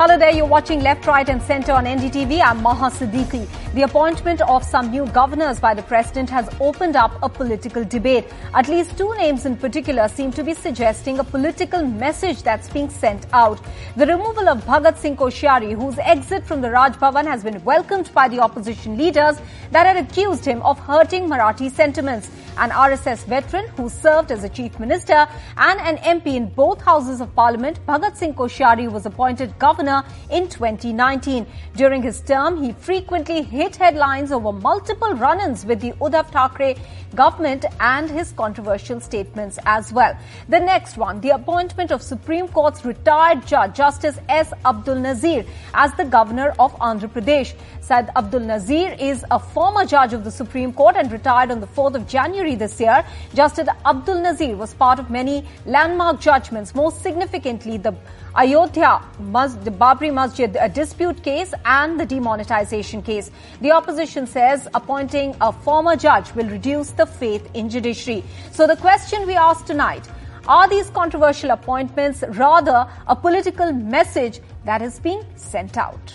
Hello there, you're watching Left, Right and Centre on NDTV. I'm Maha Siddiqui. The appointment of some new governors by the President has opened up a political debate. At least two names in particular seem to be suggesting a political message that's being sent out. The removal of Bhagat Singh Koshyari, whose exit from the Raj Bhavan has been welcomed by the opposition leaders that had accused him of hurting Marathi sentiments. An RSS veteran who served as a chief minister and an MP in both houses of parliament, Bhagat Singh Koshyari was appointed governor in 2019. During his term, he frequently hit headlines over multiple run-ins with the Uddhav Thackeray government and his controversial statements as well. The next one, the appointment of Supreme Court's retired judge, Justice S. Abdul Nazir, as the governor of Andhra Pradesh. Syed Abdul Nazir is a former judge of the Supreme Court and retired on the 4th of January this year. Justice Abdul Nazir was part of many landmark judgments, most significantly the Ayodhya, Babri Masjid a uh, dispute case and the demonetization case. The opposition says appointing a former judge will reduce the faith in judiciary. So the question we ask tonight, are these controversial appointments rather a political message that is being sent out?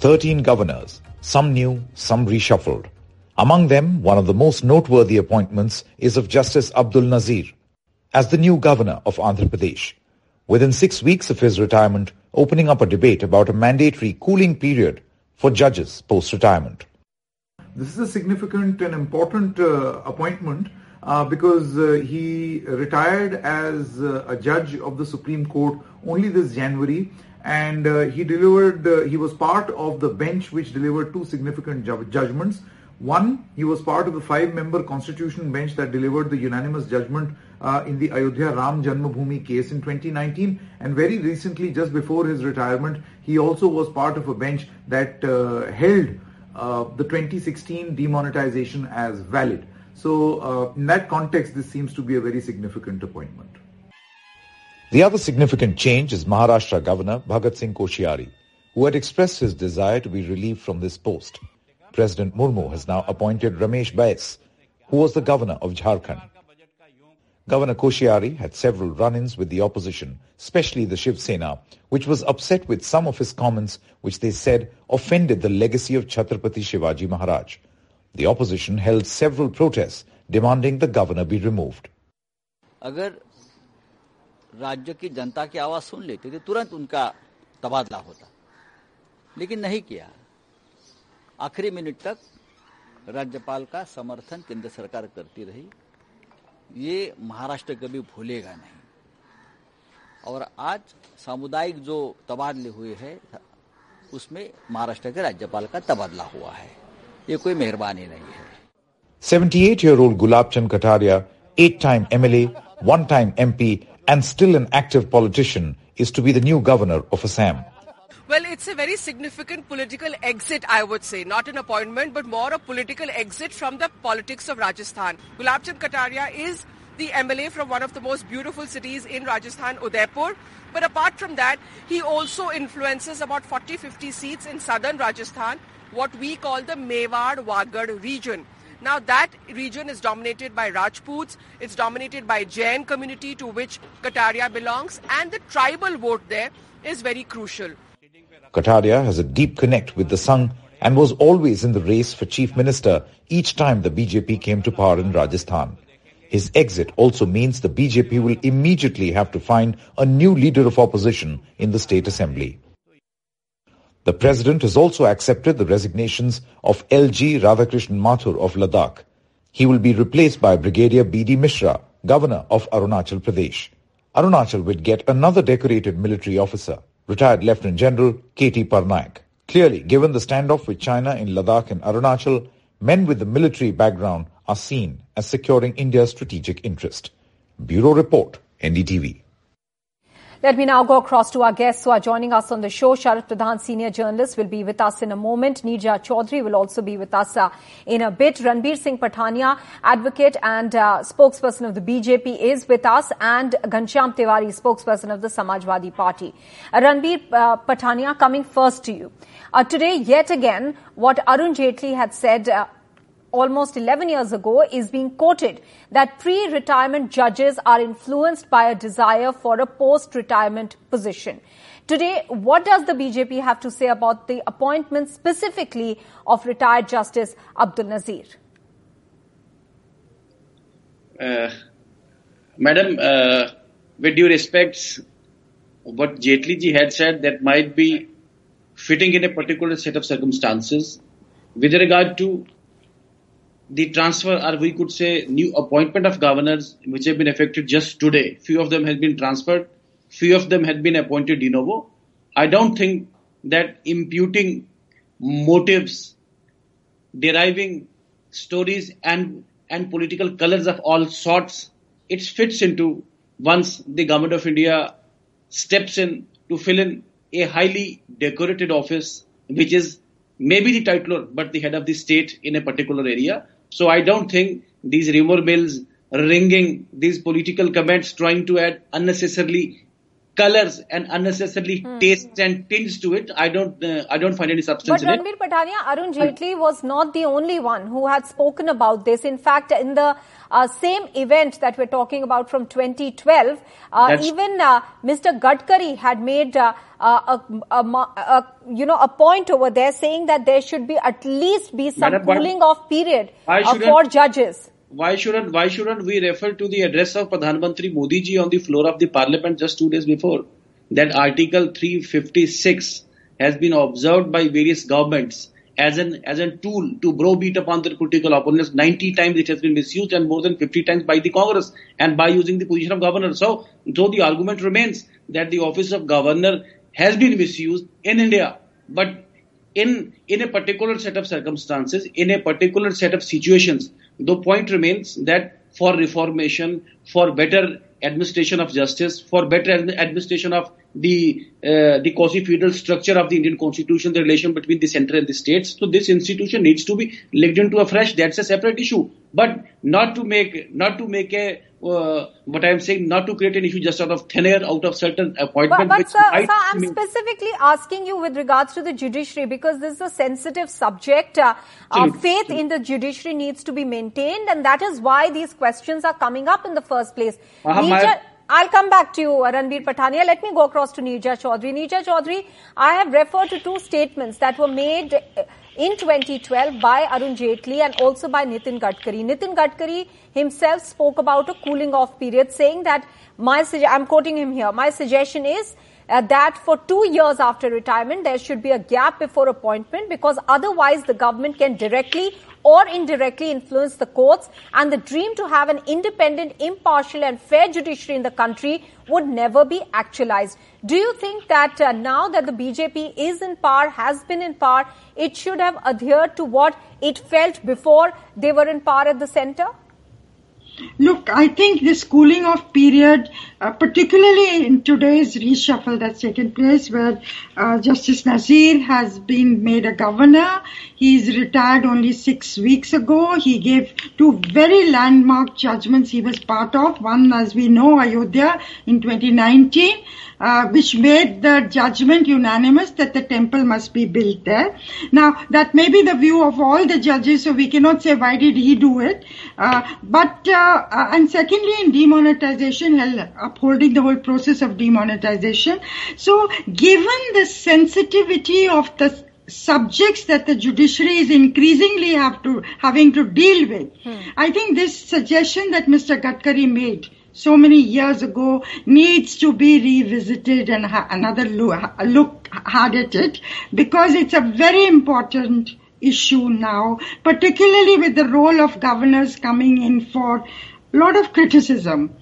13 governors, some new, some reshuffled. Among them, one of the most noteworthy appointments is of Justice Abdul Nazir as the new governor of Andhra Pradesh. Within six weeks of his retirement, opening up a debate about a mandatory cooling period for judges post-retirement. This is a significant and important uh, appointment uh, because uh, he retired as uh, a judge of the Supreme Court only this January and uh, he delivered, uh, he was part of the bench which delivered two significant ju- judgments. One, he was part of the five-member constitution bench that delivered the unanimous judgment uh, in the Ayodhya Ram Janmabhoomi case in 2019. And very recently, just before his retirement, he also was part of a bench that uh, held uh, the 2016 demonetization as valid. So uh, in that context, this seems to be a very significant appointment. The other significant change is Maharashtra Governor Bhagat Singh Koshyari, who had expressed his desire to be relieved from this post. President Murmu has now appointed Ramesh Bais, who was the governor of Jharkhand. Governor Koshyari had several run-ins with the opposition, especially the Shiv Sena, which was upset with some of his comments which they said offended the legacy of Chhatrapati Shivaji Maharaj. The opposition held several protests demanding the governor be removed. अगर राज्य की जनता की आवाज सुन लेते तो तुरंत उनका तबादला होता लेकिन नहीं किया आखिरी मिनट तक राज्यपाल का समर्थन केंद्र सरकार करती रही ये महाराष्ट्र कभी भूलेगा नहीं और आज सामुदायिक जो तबादले हुए हैं उसमें महाराष्ट्र के राज्यपाल का तबादला हुआ है ये कोई मेहरबानी नहीं है 78-year-old Gulab Chand Kataria, eight-time MLA, one-time MP, and still an active politician, is to be the new governor of Assam. Well, it's a very significant political exit, I would say. Not an appointment, but more a political exit from the politics of Rajasthan. Gulab Chand Kataria is the MLA from one of the most beautiful cities in Rajasthan, Udaipur. But apart from that, he also influences about 40-50 seats in southern Rajasthan, what we call the Mewar-Wagad region. Now that region is dominated by Rajputs, it's dominated by Jain community to which Kataria belongs and the tribal vote there is very crucial. Kataria has a deep connect with the Sangh and was always in the race for chief minister each time the BJP came to power in Rajasthan. His exit also means the BJP will immediately have to find a new leader of opposition in the state assembly. The president has also accepted the resignations of LG Radhakrishnan Mathur of Ladakh. He will be replaced by Brigadier B.D. Mishra, governor of Arunachal Pradesh. Arunachal will get another decorated military officer, retired Lieutenant General K.T. Parnaik. Clearly, given the standoff with China in Ladakh and Arunachal, men with the military background are seen as securing India's strategic interest. Bureau Report, NDTV. Let me now go across to our guests who are joining us on the show. Sharat Pradhan, senior journalist, will be with us in a moment. Neerja Chaudhary will also be with us uh, in a bit. Ranbir Singh Pathania, advocate and uh, spokesperson of the BJP, is with us, and Ghanshyam Tiwari, spokesperson of the Samajwadi Party. Uh, Ranbir uh, Pathania, coming first to you. Uh, today, yet again, what Arun Jaitley had said uh, almost 11 years ago is being quoted that pre-retirement judges are influenced by a desire for a post-retirement position. Today, what does the BJP have to say about the appointment specifically of retired Justice Abdul Nazir? Uh, Madam, uh, with due respects, what Jaitley ji had said that might be fitting in a particular set of circumstances. With regard to the transfer, or we could say new appointment of governors, which have been effected just today, few of them have been transferred, few of them had been appointed de novo. I don't think that imputing motives, deriving stories and and political colors of all sorts, it fits into once the government of India steps in to fill in a highly decorated office, which is maybe the titular, but the head of the state in a particular area. So I don't think these rumor mills ringing these political comments trying to add unnecessarily colors and unnecessarily hmm. taste and tints to it. I don't, uh, I don't find any substance but in Ranbir it. But Pathania, Arun Jaitley was not the only one who had spoken about this. In fact, in the uh, same event that we're talking about from 2012, uh, even uh, Mr. Gadkari had made uh, uh, a, a, a, you know a point over there saying that there should be at least be some Madam, cooling off period for judges why shouldn't why shouldn't we refer to the address of Pradhan Mantri Modi ji on the floor of the parliament just two days before? That Article 356 has been observed by various governments as an as a tool to browbeat upon their political opponents. 90 times it has been misused and more than 50 times by the Congress and by using the position of governor. So, so the argument remains that the office of governor has been misused in India. But in in a particular set of circumstances, in a particular set of situations, the point remains that for reformation, for better administration of justice, for better administration of the uh, the quasi-feudal structure of the Indian Constitution, the relation between the center and the states. So this institution needs to be looked into afresh. That's a separate issue, but not to make not to make a uh, what I'm saying, not to create an issue just out of thin air, out of certain appointment. But, but sir, sir, I'm specifically asking you with regards to the judiciary because this is a sensitive subject. Uh, uh, faith in the judiciary needs to be maintained, and that is why these questions are coming up in the first place. Uh, I'll come back to you, Ranbir Pathania. Let me go across to Neerja Chaudhary. Neerja Chaudhary, I have referred to two statements that were made in 2012 by Arun Jaitley and also by Nitin Gadkari. Nitin Gadkari himself spoke about a cooling off period saying that my, I'm quoting him here, my suggestion is uh, that for two years after retirement, there should be a gap before appointment because otherwise the government can directly or indirectly influence the courts and the dream to have an independent, impartial and fair judiciary in the country would never be actualized. Do you think that uh, now that the BJP is in power, has been in power, it should have adhered to what it felt before they were in power at the center? Look, I think this cooling off period, uh, particularly in today's reshuffle that's taken place where uh, Justice Nazir has been made a governor. He's retired only six weeks ago. He gave two very landmark judgments he was part of. One, as we know, Ayodhya in 2019 uh, which made the judgment unanimous that the temple must be built there. Now, that may be the view of all the judges, so we cannot say why did he do it. Uh, but, uh, and secondly, in demonetization, upholding the whole process of demonetization. So, given the sensitivity of the subjects that the judiciary is increasingly have to having to deal with. Hmm. I think this suggestion that Mr. Gadkari made so many years ago needs to be revisited and ha- another look, look hard at it because it's a very important issue now, particularly with the role of governors coming in for a lot of criticism.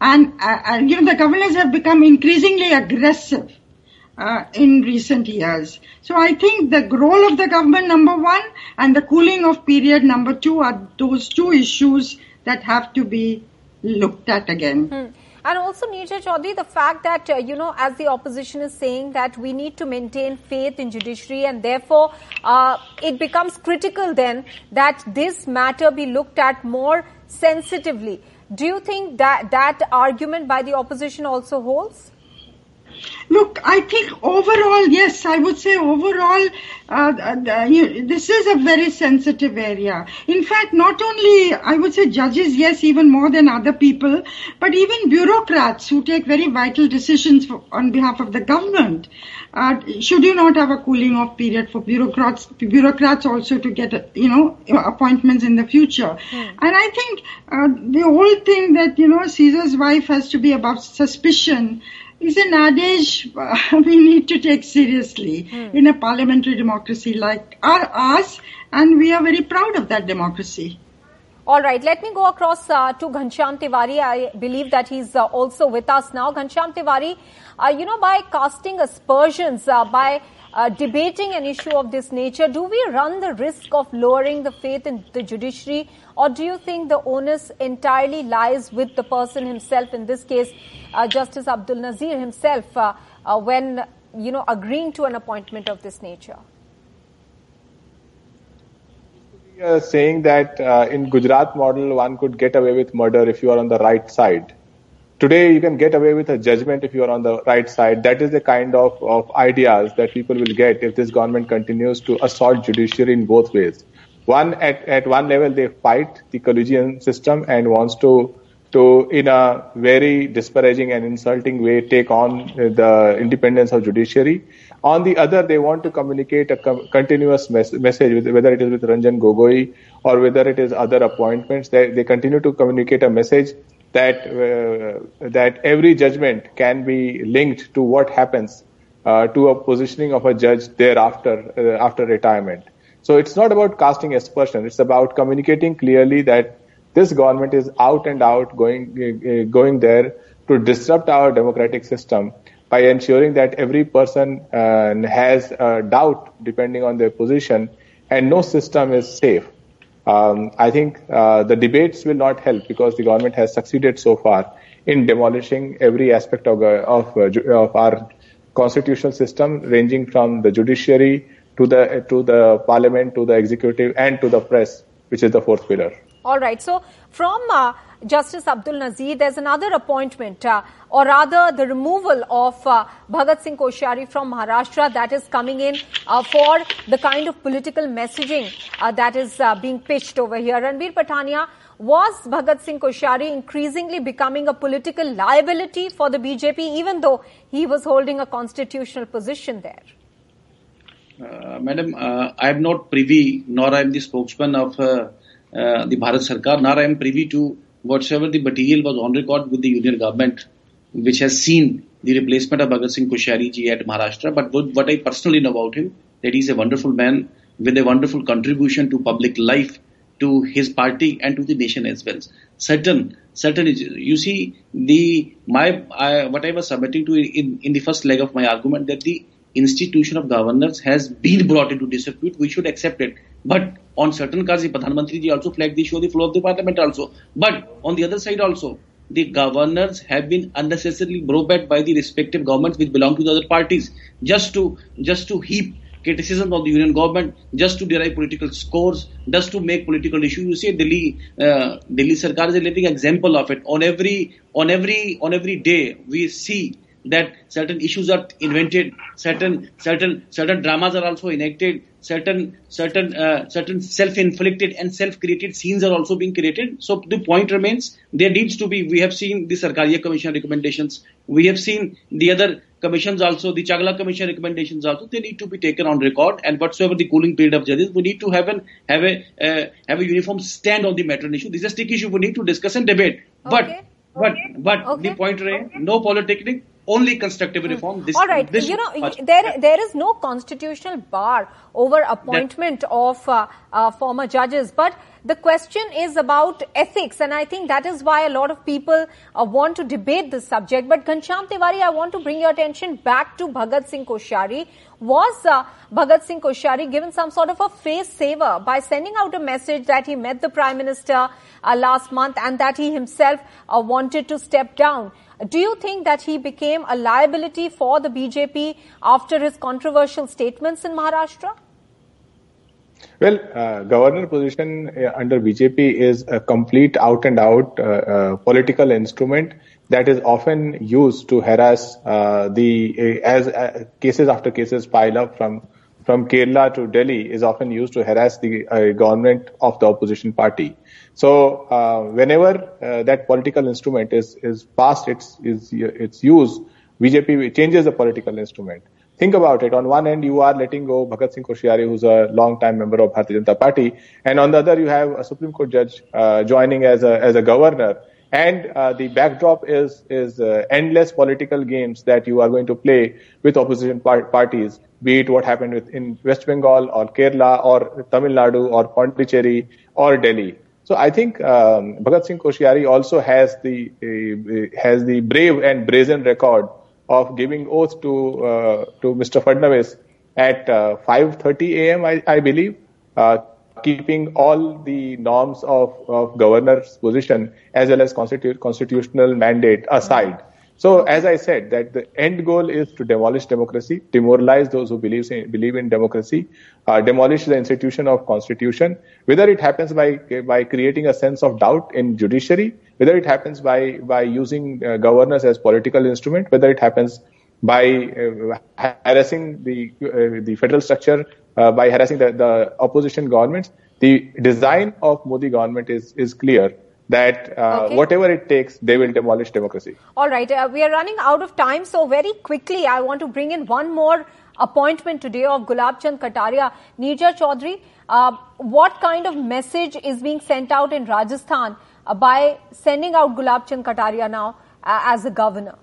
And, uh, you know, the governors have become increasingly aggressive uh, in recent years. So I think the role of the government, number one, and the cooling off period, number two, are those two issues that have to be looked at again. Hmm. And also, Neerja Chaudhary, the fact that, uh, you know, as the opposition is saying that we need to maintain faith in judiciary and therefore uh, it becomes critical then that this matter be looked at more sensitively. Do you think that that argument by the opposition also holds? Look, I think overall, yes, I would say overall, uh, uh, you, this is a very sensitive area. In fact, not only, I would say judges, yes, even more than other people, but even bureaucrats who take very vital decisions for, on behalf of the government. Uh, should you not have a cooling off period for bureaucrats, bureaucrats also to get, you know, appointments in the future? And I think uh, the whole thing that, you know, Caesar's wife has to be above suspicion is an adage we need to take seriously hmm. in a parliamentary democracy like ours, and we are very proud of that democracy. All right, let me go across uh, to Ghanshyam Tiwari. I believe that he's uh, also with us now. Ghanshyam Tiwari, uh, you know, by casting aspersions, uh, by uh, debating an issue of this nature, do we run the risk of lowering the faith in the judiciary, or do you think the onus entirely lies with the person himself? In this case, uh, Justice Abdul Nazir himself, when you know agreeing to an appointment of this nature. Uh, saying that uh, in Gujarat model one could get away with murder if you are on the right side. Today you can get away with a judgment if you are on the right side. That is the kind of, of ideas that people will get if this government continues to assault judiciary in both ways. One at, at one level they fight the collegium system and wants to to in a very disparaging and insulting way take on the independence of judiciary on the other, they want to communicate a com- continuous mes- message, whether it is with Ranjan Gogoi or whether it is other appointments. They, they continue to communicate a message that uh, that every judgment can be linked to what happens uh, to a positioning of a judge thereafter uh, after retirement. So it's not about casting aspersion. It's about communicating clearly that this government is out and out going uh, going there to disrupt our democratic system by ensuring that every person uh, has a doubt depending on their position and no system is safe. Um, I think uh, the debates will not help because the government has succeeded so far in demolishing every aspect of, uh, of, of our constitutional system, ranging from the judiciary to the to the parliament, to the executive, and to the press, which is the fourth pillar. All right. So, from uh, Justice Abdul Nazir, there's another appointment, uh, or rather the removal of uh, Bhagat Singh Koshyari from Maharashtra that is coming in uh, for the kind of political messaging uh, that is uh, being pitched over here. Ranbir Pathania, was Bhagat Singh Koshyari increasingly becoming a political liability for the BJP, even though he was holding a constitutional position there? Madam, I am not privy, nor I am the spokesman of Uh, the Bharat Sarkar, nor I am privy to whatsoever the material was on record with the union government, which has seen the replacement of Bhagat Singh Koshyari ji at Maharashtra. But what I personally know about him, that he's a wonderful man with a wonderful contribution to public life, to his party and to the nation as well. Certain, certain, you see, the my I, what I was submitting to in in the first leg of my argument that the institution of governance has been brought into disrepute. We should accept it. But on certain cards, the Pradhan ji also flagged the issue of the floor of the parliament also. But on the other side also, the governors have been unnecessarily brobed by the respective governments which belong to the other parties just to just to heap criticism of the union government, just to derive political scores, just to make political issues. You see, Delhi, uh, Delhi Sarkar is a living example of it. On every on every on every day, we see that certain issues are invented, certain certain certain dramas are also enacted, certain certain uh, certain self-inflicted and self-created scenes are also being created. So the point remains there needs to be. We have seen the Sarkaria Commission recommendations. We have seen the other commissions also, the Chagla Commission recommendations also. They need to be taken on record. And whatsoever the cooling period of judges, we need to have an have a uh, have a uniform stand on the matter and issue. This is a stick issue. We need to discuss and debate. Okay. But okay. but but okay. the point remains: no politicking only constructive reform. This, All right, you know, there there is no constitutional bar over appointment that, of uh, uh, former judges, but the question is about ethics, and I think that is why a lot of people uh, want to debate this subject. But Ghanshyam Tiwari, I want to bring your attention back to Bhagat Singh Koshyari. Was uh, Bhagat Singh Koshyari given some sort of a face saver by sending out a message that he met the Prime Minister uh, last month and that he himself uh, wanted to step down? Do you think that he became a liability for the BJP after his controversial statements in Maharashtra? Well, uh, governor position uh, under BJP is a complete out and out uh, political instrument that is often used to harass uh, the as uh, cases after cases pile up from from Kerala to Delhi is often used to harass the uh, government of the opposition party. So uh, whenever uh, that political instrument is is past its is its use, BJP changes the political instrument. Think about it. On one end, you are letting go Bhagat Singh Koshyari, who's a long-time member of Bharatiya Janata Party, and on the other, you have a Supreme Court judge uh, joining as a as a governor. And uh, the backdrop is is uh, endless political games that you are going to play with opposition par- parties, be it what happened with, in West Bengal or Kerala or Tamil Nadu or Pondicherry or Delhi. So I think um, Bhagat Singh Koshyari also has the uh, has the brave and brazen record of giving oath to uh, to Mr. Fadnavis at 5:30 uh, a.m. I, I believe, uh, keeping all the norms of, of governor's position as well as constitu- constitutional mandate aside. So, as I said, that the end goal is to demolish democracy, demoralize those who believe in, believe in democracy, uh, demolish the institution of constitution. Whether it happens by by creating a sense of doubt in judiciary, whether it happens by by using uh, governors as political instrument, whether it happens by uh, harassing the uh, the federal structure, uh, by harassing the, the opposition governments, the design of Modi government is is clear that uh, okay. whatever it takes, they will demolish democracy. All right. Uh, we are running out of time. So, very quickly, I want to bring in one more appointment today of Gulab Chand Kataria. Neerja Chaudhary, uh, what kind of message is being sent out in Rajasthan uh, by sending out Gulab Chand Kataria now uh, as a governor?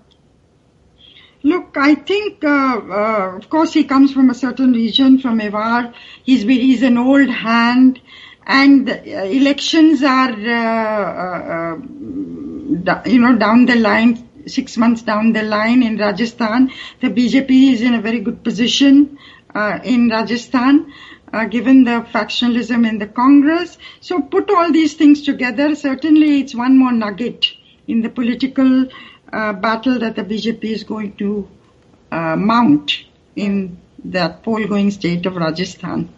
Look, I think, uh, uh, of course, he comes from a certain region, from Mewar. He's, he's an old hand and elections are, uh, uh, you know, down the line, six months down the line in Rajasthan. The BJP is in a very good position uh, in Rajasthan. Uh, given the factionalism in the Congress. So put all these things together, certainly it's one more nugget in the political uh, battle that the BJP is going to uh, mount in that poll going state of Rajasthan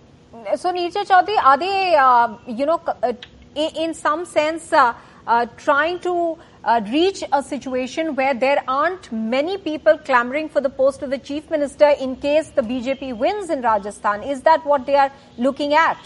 so Neerja Chaudhary, are they, uh, you know, uh, in some sense, uh, uh, trying to reach a situation where there aren't many people clamoring for the post of the chief minister in case the BJP wins in Rajasthan? Is that what they are looking at?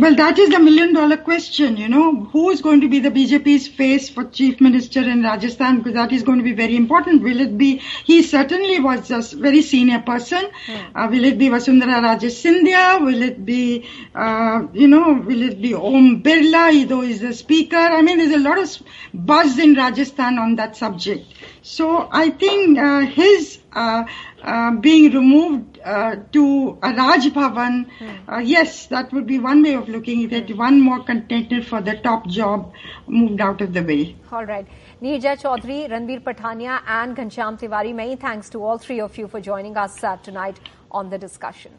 Well, that is the million dollar question, you know. Who is going to be the BJP's face for chief minister in Rajasthan? Because that is going to be very important. Will it be, he certainly was a very senior person. Hmm. Uh, will it be Vasundhara Raje Scindia? Will it be, uh, you know, will it be Om Birla, though he's the speaker? I mean, there's a lot of buzz in Rajasthan on that subject. So I think uh, his uh, uh, being removed uh, to a Raj Bhavan, hmm. yes, that would be one way of looking at it. One more contender for the top job moved out of the way. All right. Neerja Chaudhary, Ranbir Pathania, and Ghanshyam Tiwari, many thanks to all three of you for joining us tonight on the discussion.